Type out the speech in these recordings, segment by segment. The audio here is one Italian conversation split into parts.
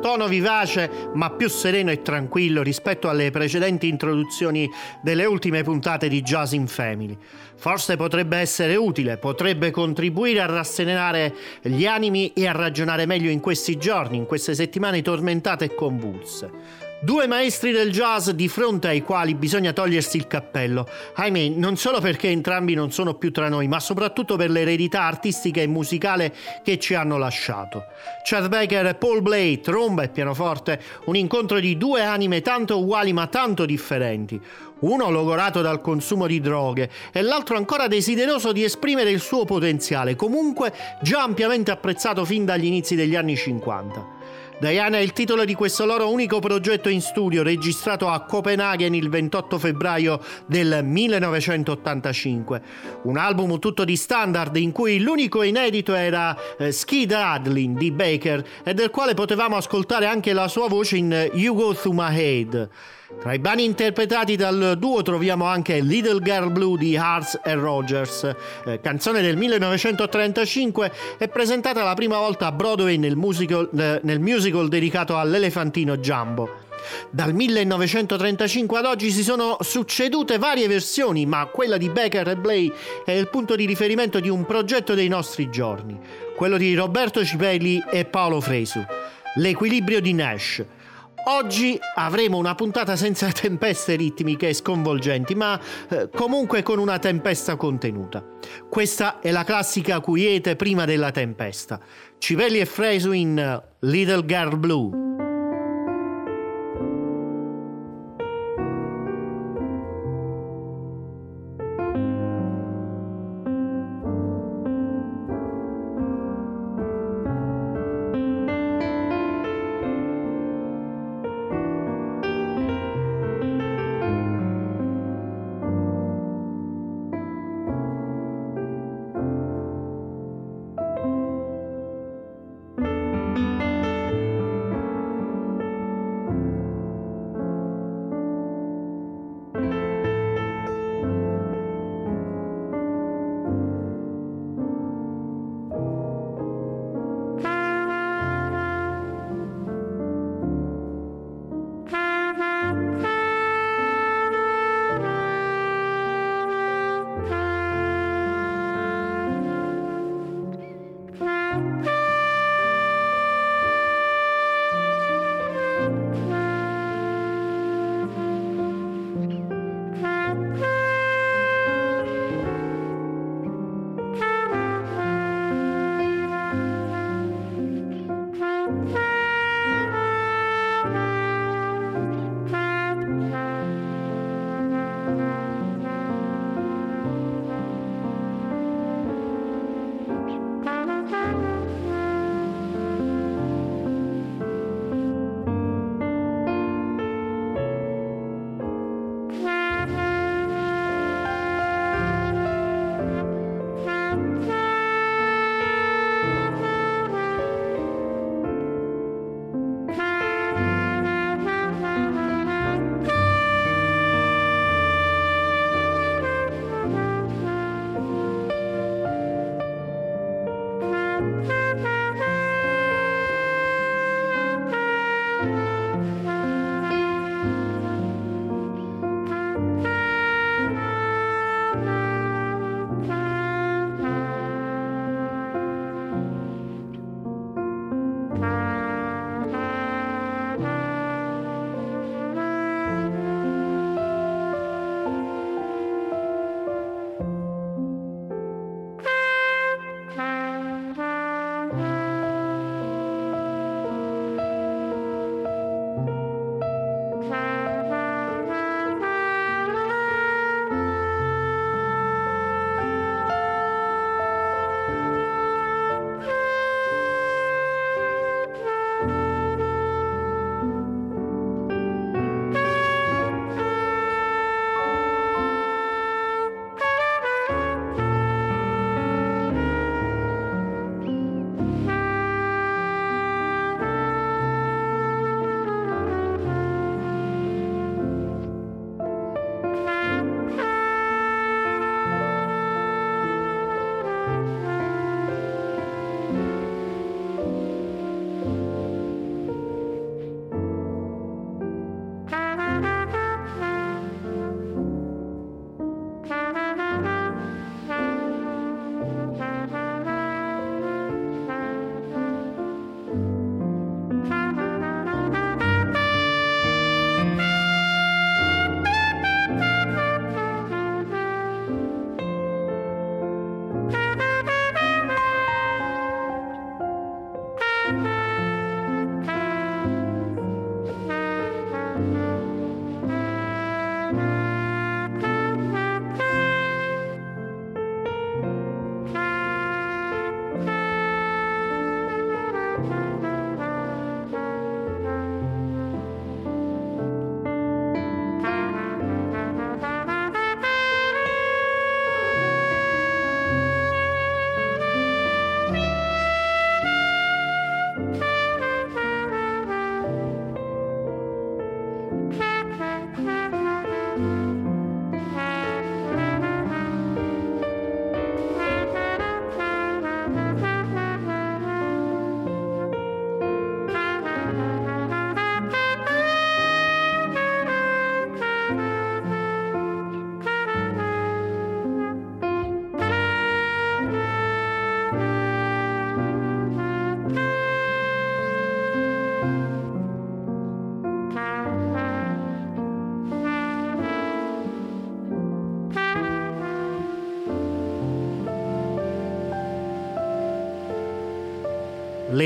Tono vivace ma più sereno e tranquillo rispetto alle precedenti introduzioni delle ultime puntate di Jazz in Family. Forse potrebbe essere utile, potrebbe contribuire a rasserenare gli animi e a ragionare meglio in questi giorni, in queste settimane tormentate e convulse. Due maestri del jazz di fronte ai quali bisogna togliersi il cappello. Ahimè, non solo perché entrambi non sono più tra noi, ma soprattutto per l'eredità artistica e musicale che ci hanno lasciato. Chad Baker e Paul Blake, tromba e pianoforte, un incontro di due anime tanto uguali ma tanto differenti. Uno logorato dal consumo di droghe e l'altro ancora desideroso di esprimere il suo potenziale, comunque già ampiamente apprezzato fin dagli inizi degli anni 50. Diana è il titolo di questo loro unico progetto in studio registrato a Copenaghen il 28 febbraio del 1985. Un album tutto di standard in cui l'unico inedito era eh, Skid Adlin di Baker e del quale potevamo ascoltare anche la sua voce in You Go Through My Head. Tra i brani interpretati dal duo troviamo anche Little Girl Blue di Hearts e Rogers, eh, canzone del 1935 e presentata la prima volta a Broadway nel musical, eh, nel musical dedicato all'elefantino Jumbo. Dal 1935 ad oggi si sono succedute varie versioni, ma quella di Becker e Blay è il punto di riferimento di un progetto dei nostri giorni, quello di Roberto Cipelli e Paolo Fresu, l'equilibrio di Nash. Oggi avremo una puntata senza tempeste ritmiche e sconvolgenti, ma eh, comunque con una tempesta contenuta. Questa è la classica quiete prima della tempesta. Civelli e Fresu in Little Girl Blue.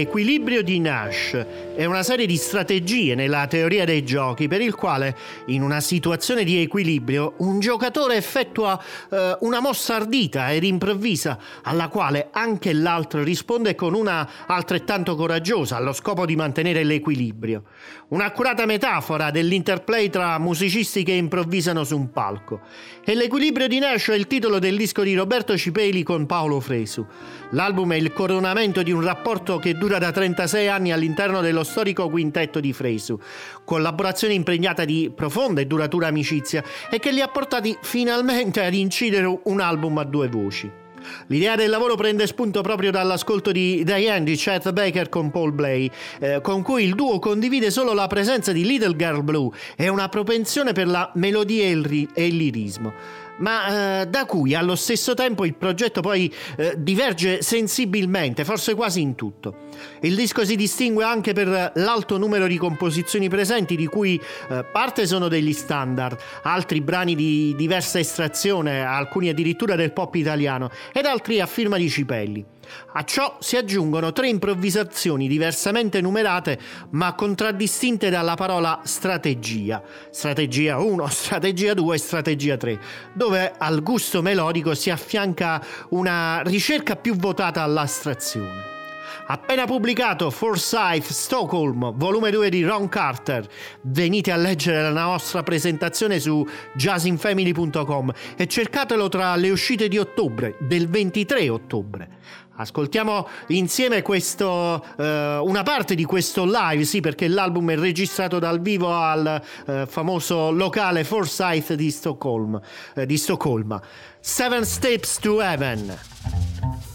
L'equilibrio di Nash è una serie di strategie nella teoria dei giochi per il quale in una situazione di equilibrio un giocatore effettua eh, una mossa ardita ed improvvisa alla quale anche l'altro risponde con una altrettanto coraggiosa allo scopo di mantenere l'equilibrio. Un'accurata metafora dell'interplay tra musicisti che improvvisano su un palco. E l'equilibrio di Nash è il titolo del disco di Roberto Cipeli con Paolo Fresu. L'album è il coronamento di un rapporto che dura da 36 anni all'interno dello storico quintetto di Fresu, collaborazione impregnata di profonda e duratura amicizia e che li ha portati finalmente ad incidere un album a due voci. L'idea del lavoro prende spunto proprio dall'ascolto di Diane di Chet Baker con Paul Blay, eh, con cui il duo condivide solo la presenza di Little Girl Blue e una propensione per la melodia e il, ri- e il lirismo ma eh, da cui allo stesso tempo il progetto poi eh, diverge sensibilmente, forse quasi in tutto. Il disco si distingue anche per l'alto numero di composizioni presenti, di cui eh, parte sono degli standard, altri brani di diversa estrazione, alcuni addirittura del pop italiano, ed altri a firma di Cipelli. A ciò si aggiungono tre improvvisazioni diversamente numerate ma contraddistinte dalla parola strategia. Strategia 1, strategia 2 e strategia 3, dove al gusto melodico si affianca una ricerca più votata all'astrazione. Appena pubblicato Forsyth Stockholm, volume 2 di Ron Carter. Venite a leggere la nostra presentazione su jazzinfamily.com e cercatelo tra le uscite di ottobre, del 23 ottobre. Ascoltiamo insieme questo, eh, una parte di questo live, sì, perché l'album è registrato dal vivo al eh, famoso locale Forsyth di Stoccolma, eh, di Stoccolma. Seven Steps to Heaven.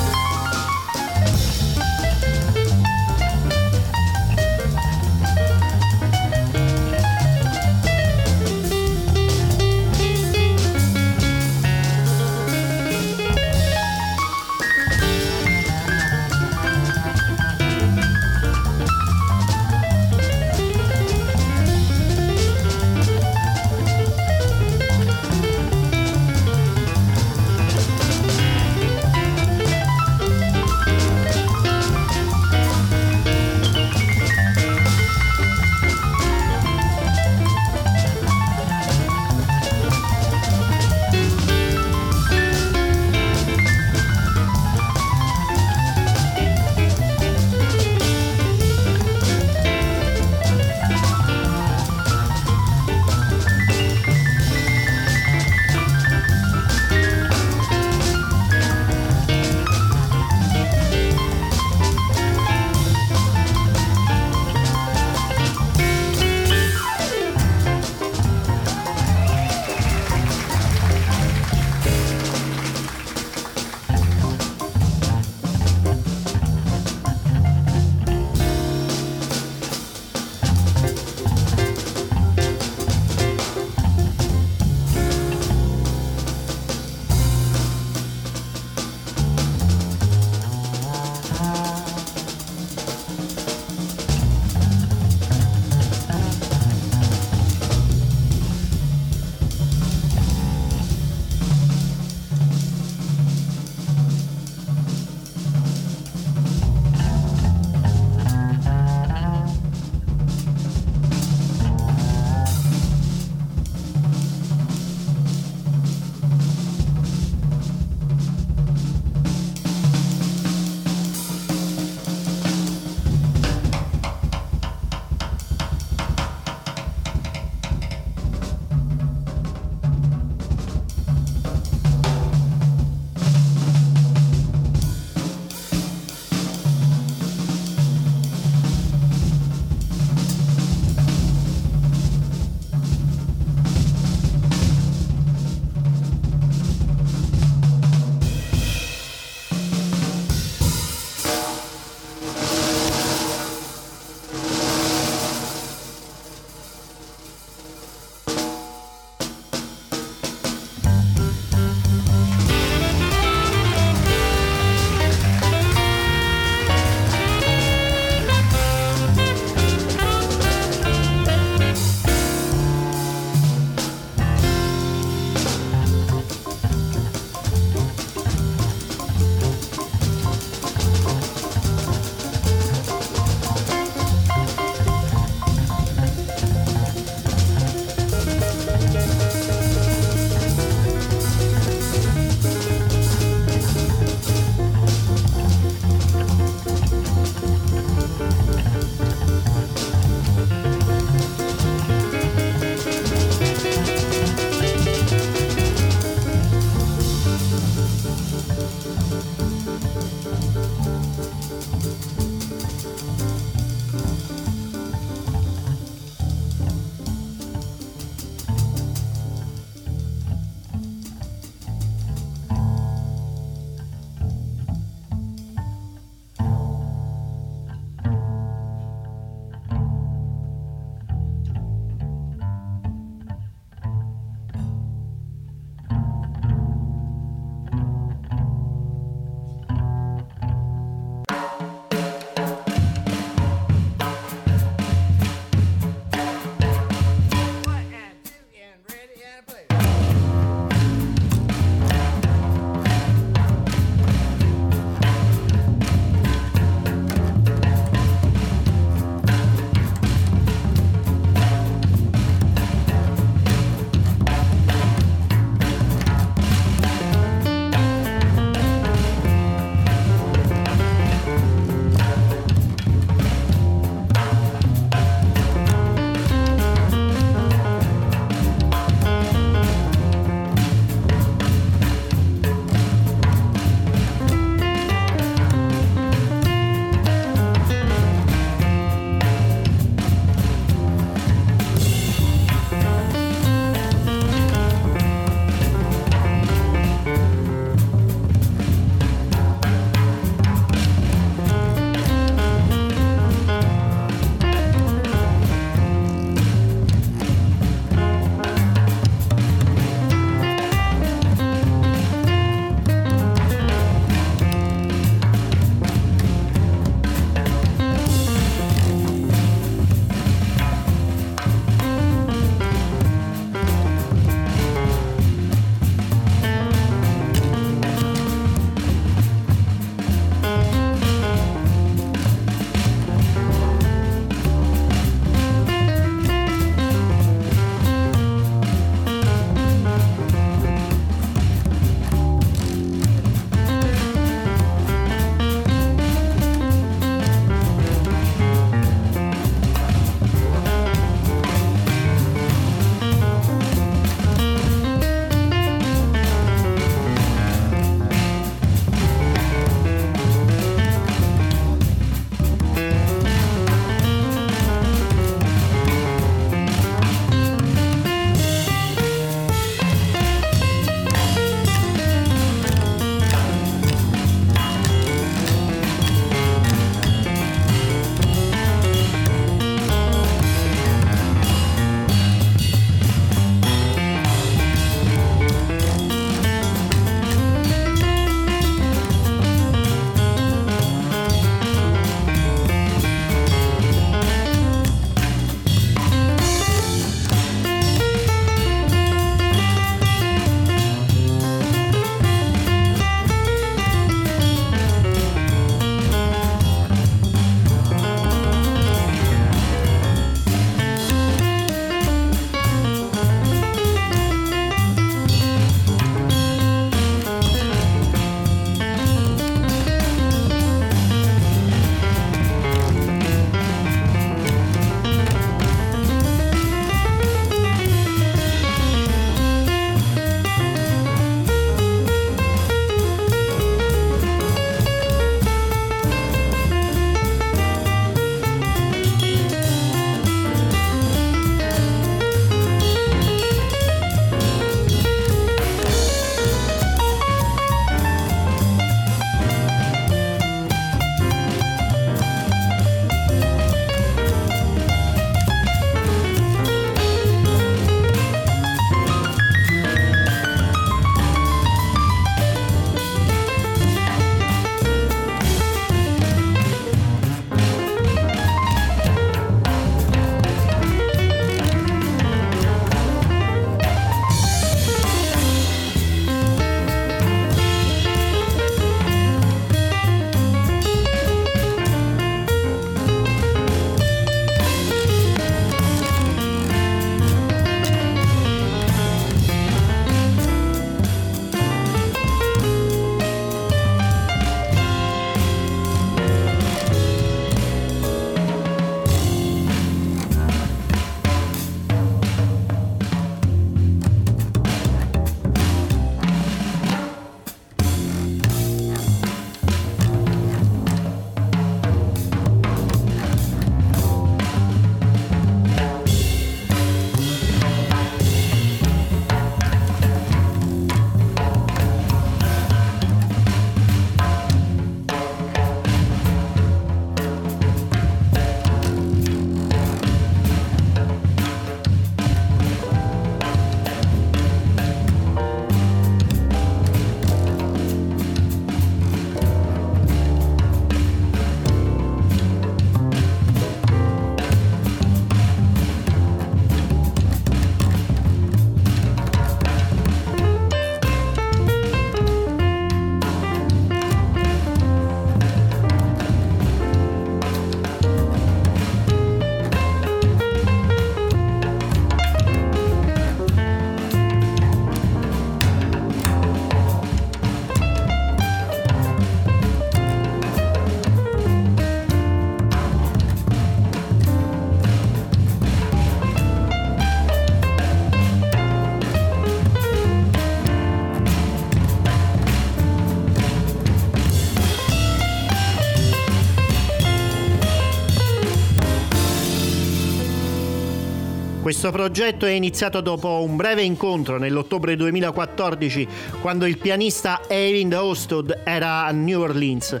Questo progetto è iniziato dopo un breve incontro nell'ottobre 2014 quando il pianista Erin Hostud era a New Orleans.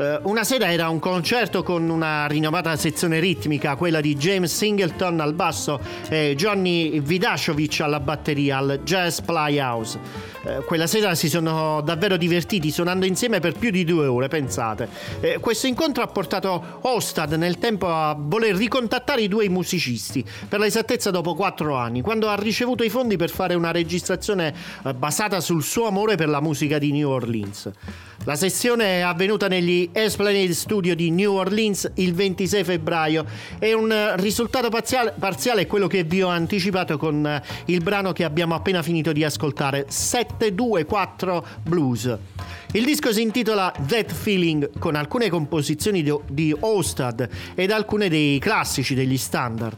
Eh, una sera era un concerto con una rinnovata sezione ritmica, quella di James Singleton al basso e Johnny Vidashovic alla batteria al Jazz Playhouse. Eh, quella sera si sono davvero divertiti suonando insieme per più di due ore, pensate. Eh, questo incontro ha portato Ostad nel tempo a voler ricontattare i due musicisti, per l'esattezza dopo quattro anni, quando ha ricevuto i fondi per fare una registrazione basata sul suo amore per la musica di New Orleans. La sessione è avvenuta negli Esplanade Studio di New Orleans il 26 febbraio e un risultato parziale, parziale è quello che vi ho anticipato con eh, il brano che abbiamo appena finito di ascoltare, 724 Blues. Il disco si intitola That Feeling con alcune composizioni di Ostad ed alcune dei classici degli standard.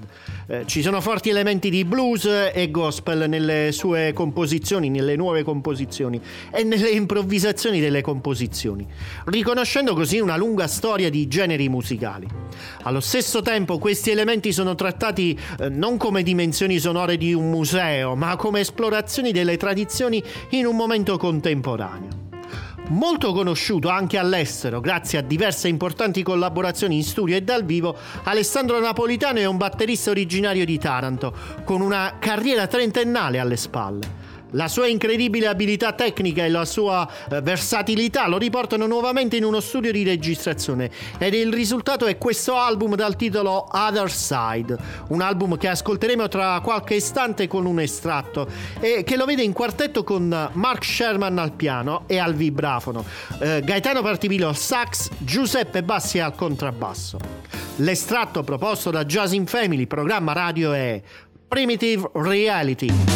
Eh, ci sono forti elementi di blues e gospel nelle sue composizioni, nelle nuove composizioni e nelle improvvisazioni delle composizioni, riconoscendo così una lunga storia di generi musicali. Allo stesso tempo questi elementi sono trattati eh, non come dimensioni sonore di un museo, ma come esplorazioni delle tradizioni in un momento contemporaneo molto conosciuto anche all'estero grazie a diverse importanti collaborazioni in studio e dal vivo, Alessandro Napolitano è un batterista originario di Taranto, con una carriera trentennale alle spalle. La sua incredibile abilità tecnica e la sua eh, versatilità lo riportano nuovamente in uno studio di registrazione ed il risultato è questo album dal titolo Other Side, un album che ascolteremo tra qualche istante con un estratto e che lo vede in quartetto con Mark Sherman al piano e al vibrafono, eh, Gaetano Partivillo al sax, Giuseppe Bassi al contrabbasso. L'estratto proposto da Jazz in Family, programma radio è Primitive Reality.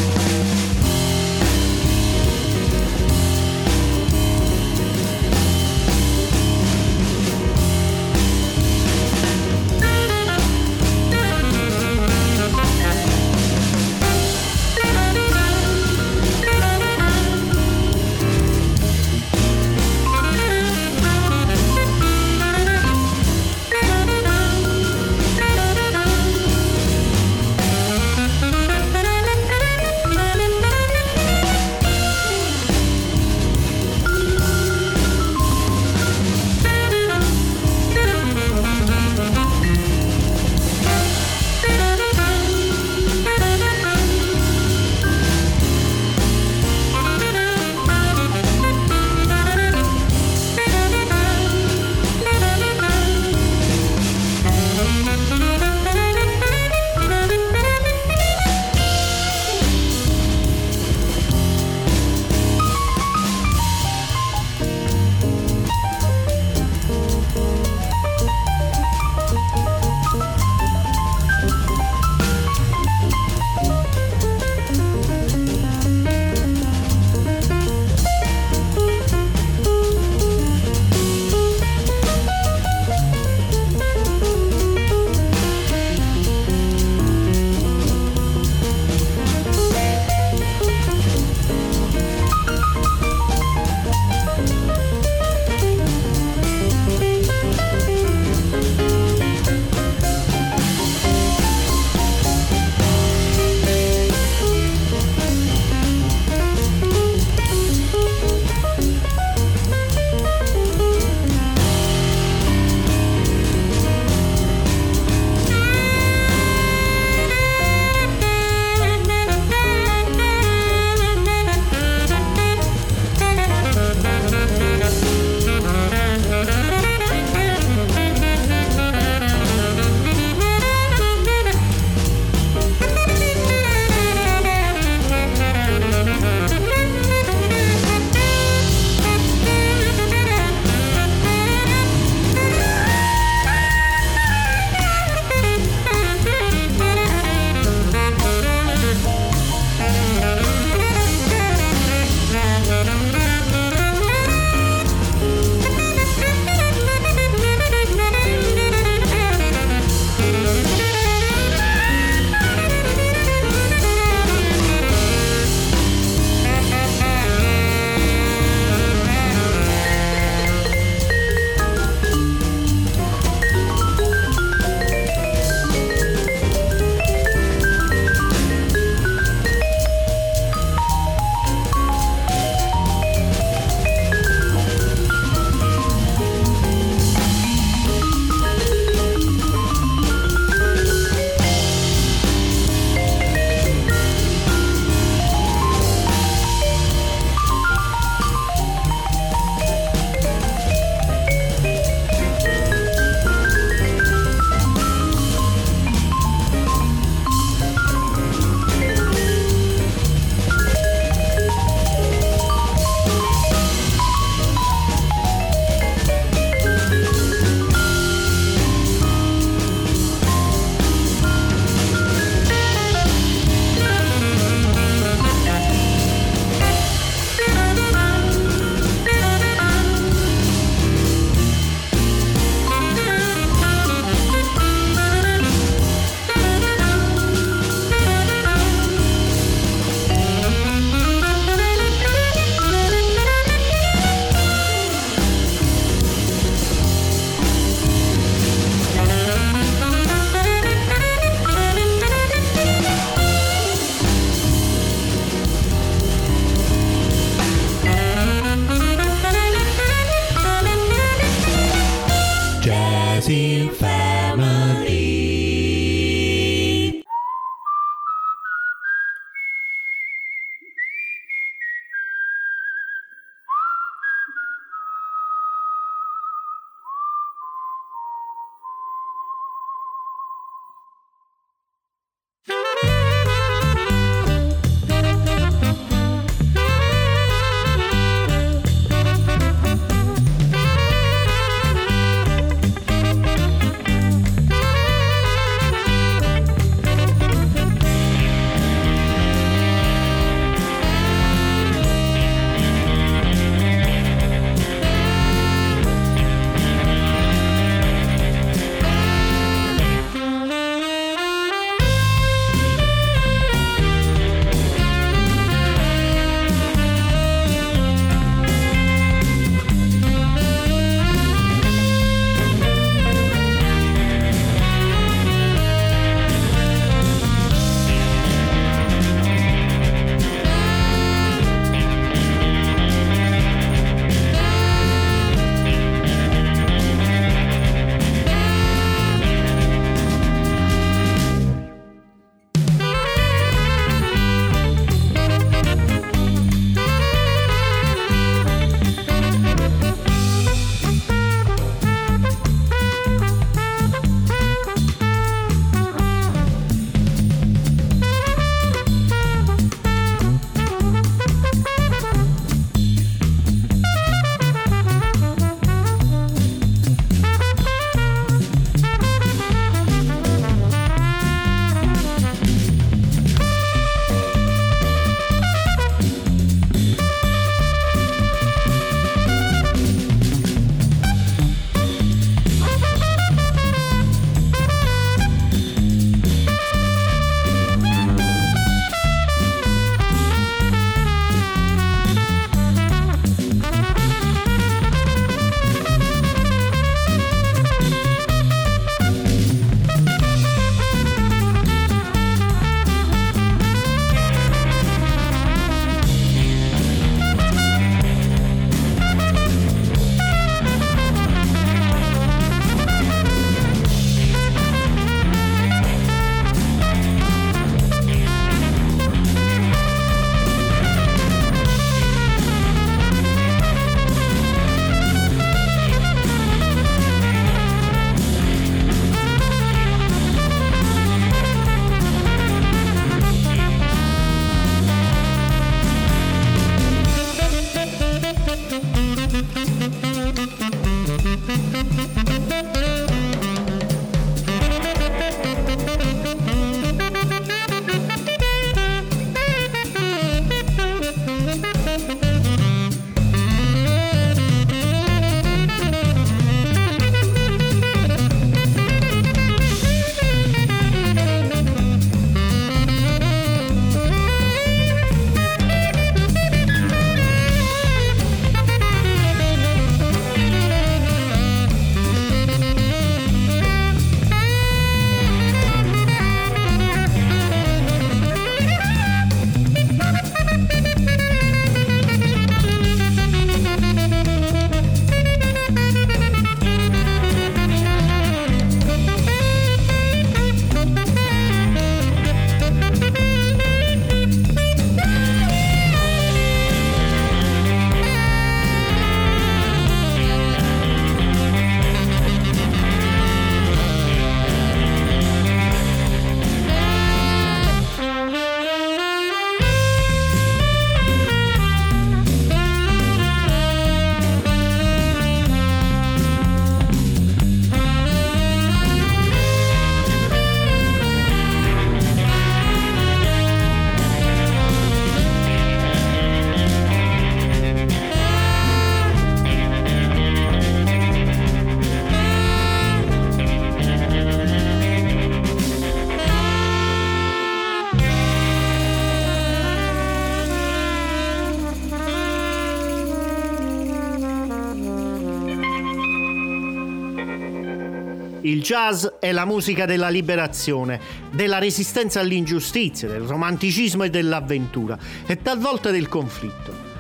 Jazz è la musica della liberazione, della resistenza all'ingiustizia, del romanticismo e dell'avventura e talvolta del conflitto.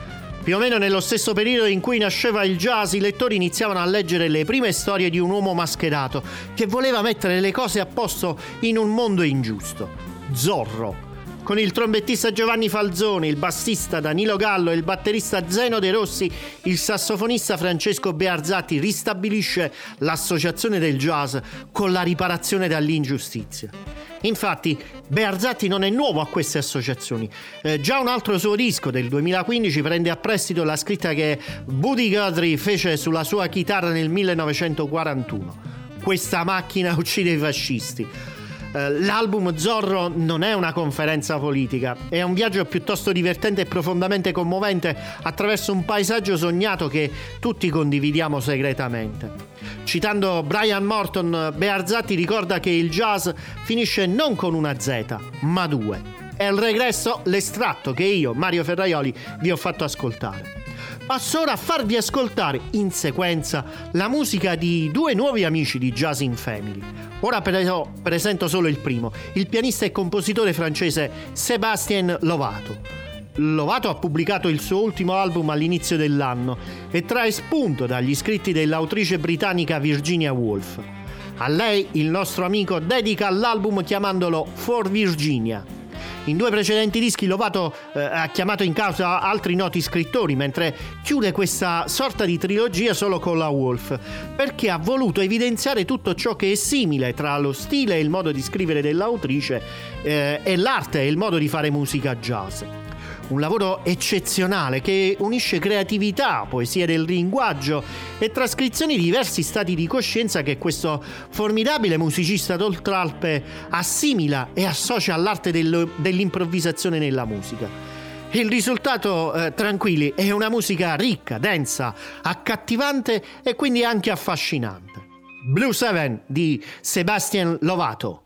Più o meno nello stesso periodo in cui nasceva il jazz, i lettori iniziavano a leggere le prime storie di un uomo mascherato che voleva mettere le cose a posto in un mondo ingiusto. Zorro con il trombettista Giovanni Falzoni, il bassista Danilo Gallo e il batterista Zeno De Rossi, il sassofonista Francesco Bearzatti ristabilisce l'associazione del jazz con la riparazione dall'ingiustizia. Infatti, Bearzatti non è nuovo a queste associazioni. Eh, già un altro suo disco del 2015 prende a prestito la scritta che Buddy Guthrie fece sulla sua chitarra nel 1941. Questa macchina uccide i fascisti l'album Zorro non è una conferenza politica, è un viaggio piuttosto divertente e profondamente commovente attraverso un paesaggio sognato che tutti condividiamo segretamente. Citando Brian Morton, Bearzatti ricorda che il jazz finisce non con una Z, ma due. È il regresso l'estratto che io, Mario Ferraioli, vi ho fatto ascoltare. Passo ora a farvi ascoltare in sequenza la musica di due nuovi amici di Jazz in Family. Ora però presento solo il primo, il pianista e compositore francese Sébastien Lovato. Lovato ha pubblicato il suo ultimo album all'inizio dell'anno e trae spunto dagli scritti dell'autrice britannica Virginia Woolf. A lei il nostro amico dedica l'album chiamandolo For Virginia. In due precedenti dischi Lovato eh, ha chiamato in causa altri noti scrittori, mentre chiude questa sorta di trilogia solo con la Wolf, perché ha voluto evidenziare tutto ciò che è simile tra lo stile e il modo di scrivere dell'autrice eh, e l'arte e il modo di fare musica jazz un lavoro eccezionale che unisce creatività, poesia del linguaggio e trascrizioni di diversi stati di coscienza che questo formidabile musicista d'Oltralpe assimila e associa all'arte del, dell'improvvisazione nella musica. Il risultato, eh, tranquilli, è una musica ricca, densa, accattivante e quindi anche affascinante. Blue Seven di Sebastian Lovato.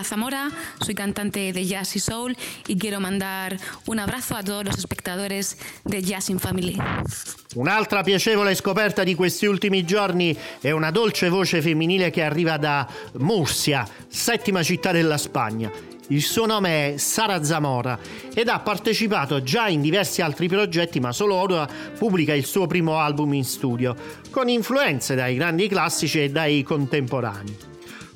Sara Zamora, soy cantante de jazz y soul y quiero mandar un abrazo a todos los espectadores de Jazz in Family. Un'altra piacevole scoperta di questi ultimi giorni è una dolce voce femminile che arriva da Murcia, settima città della Spagna. Il suo nome è Sara Zamora ed ha partecipato già in diversi altri progetti, ma solo ora pubblica il suo primo album in studio, con influenze dai grandi classici e dai contemporanei.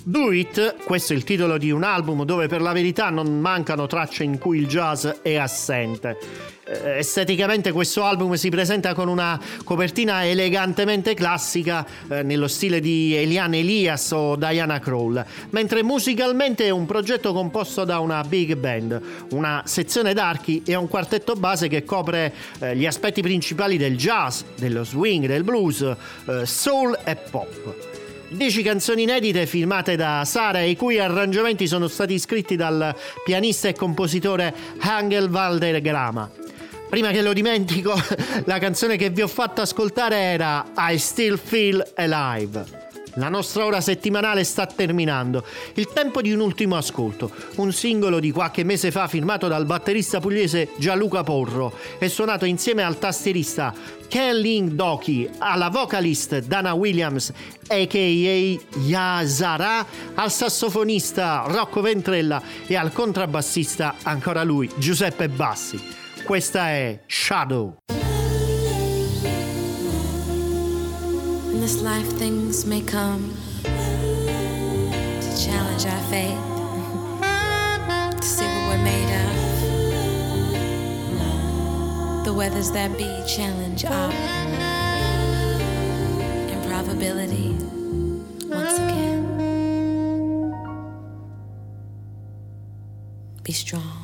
Do It, questo è il titolo di un album dove per la verità non mancano tracce in cui il jazz è assente. Eh, esteticamente questo album si presenta con una copertina elegantemente classica eh, nello stile di Eliane Elias o Diana Kroll, mentre musicalmente è un progetto composto da una big band, una sezione d'archi e un quartetto base che copre eh, gli aspetti principali del jazz, dello swing, del blues, eh, soul e pop. 10 canzoni inedite firmate da Sara i cui arrangiamenti sono stati scritti dal pianista e compositore Angel Valdergrama. Prima che lo dimentico, la canzone che vi ho fatto ascoltare era I Still Feel Alive. La nostra ora settimanale sta terminando. Il tempo di un ultimo ascolto. Un singolo di qualche mese fa firmato dal batterista pugliese Gianluca Porro e suonato insieme al tastierista Ken Ling Doki, alla vocalist Dana Williams a.k.a. Yazara, al sassofonista Rocco Ventrella e al contrabbassista ancora lui Giuseppe Bassi. Questa è Shadow. This life, things may come to challenge our faith, to see what we're made of. The weathers that be challenge our improbability once again. Be strong.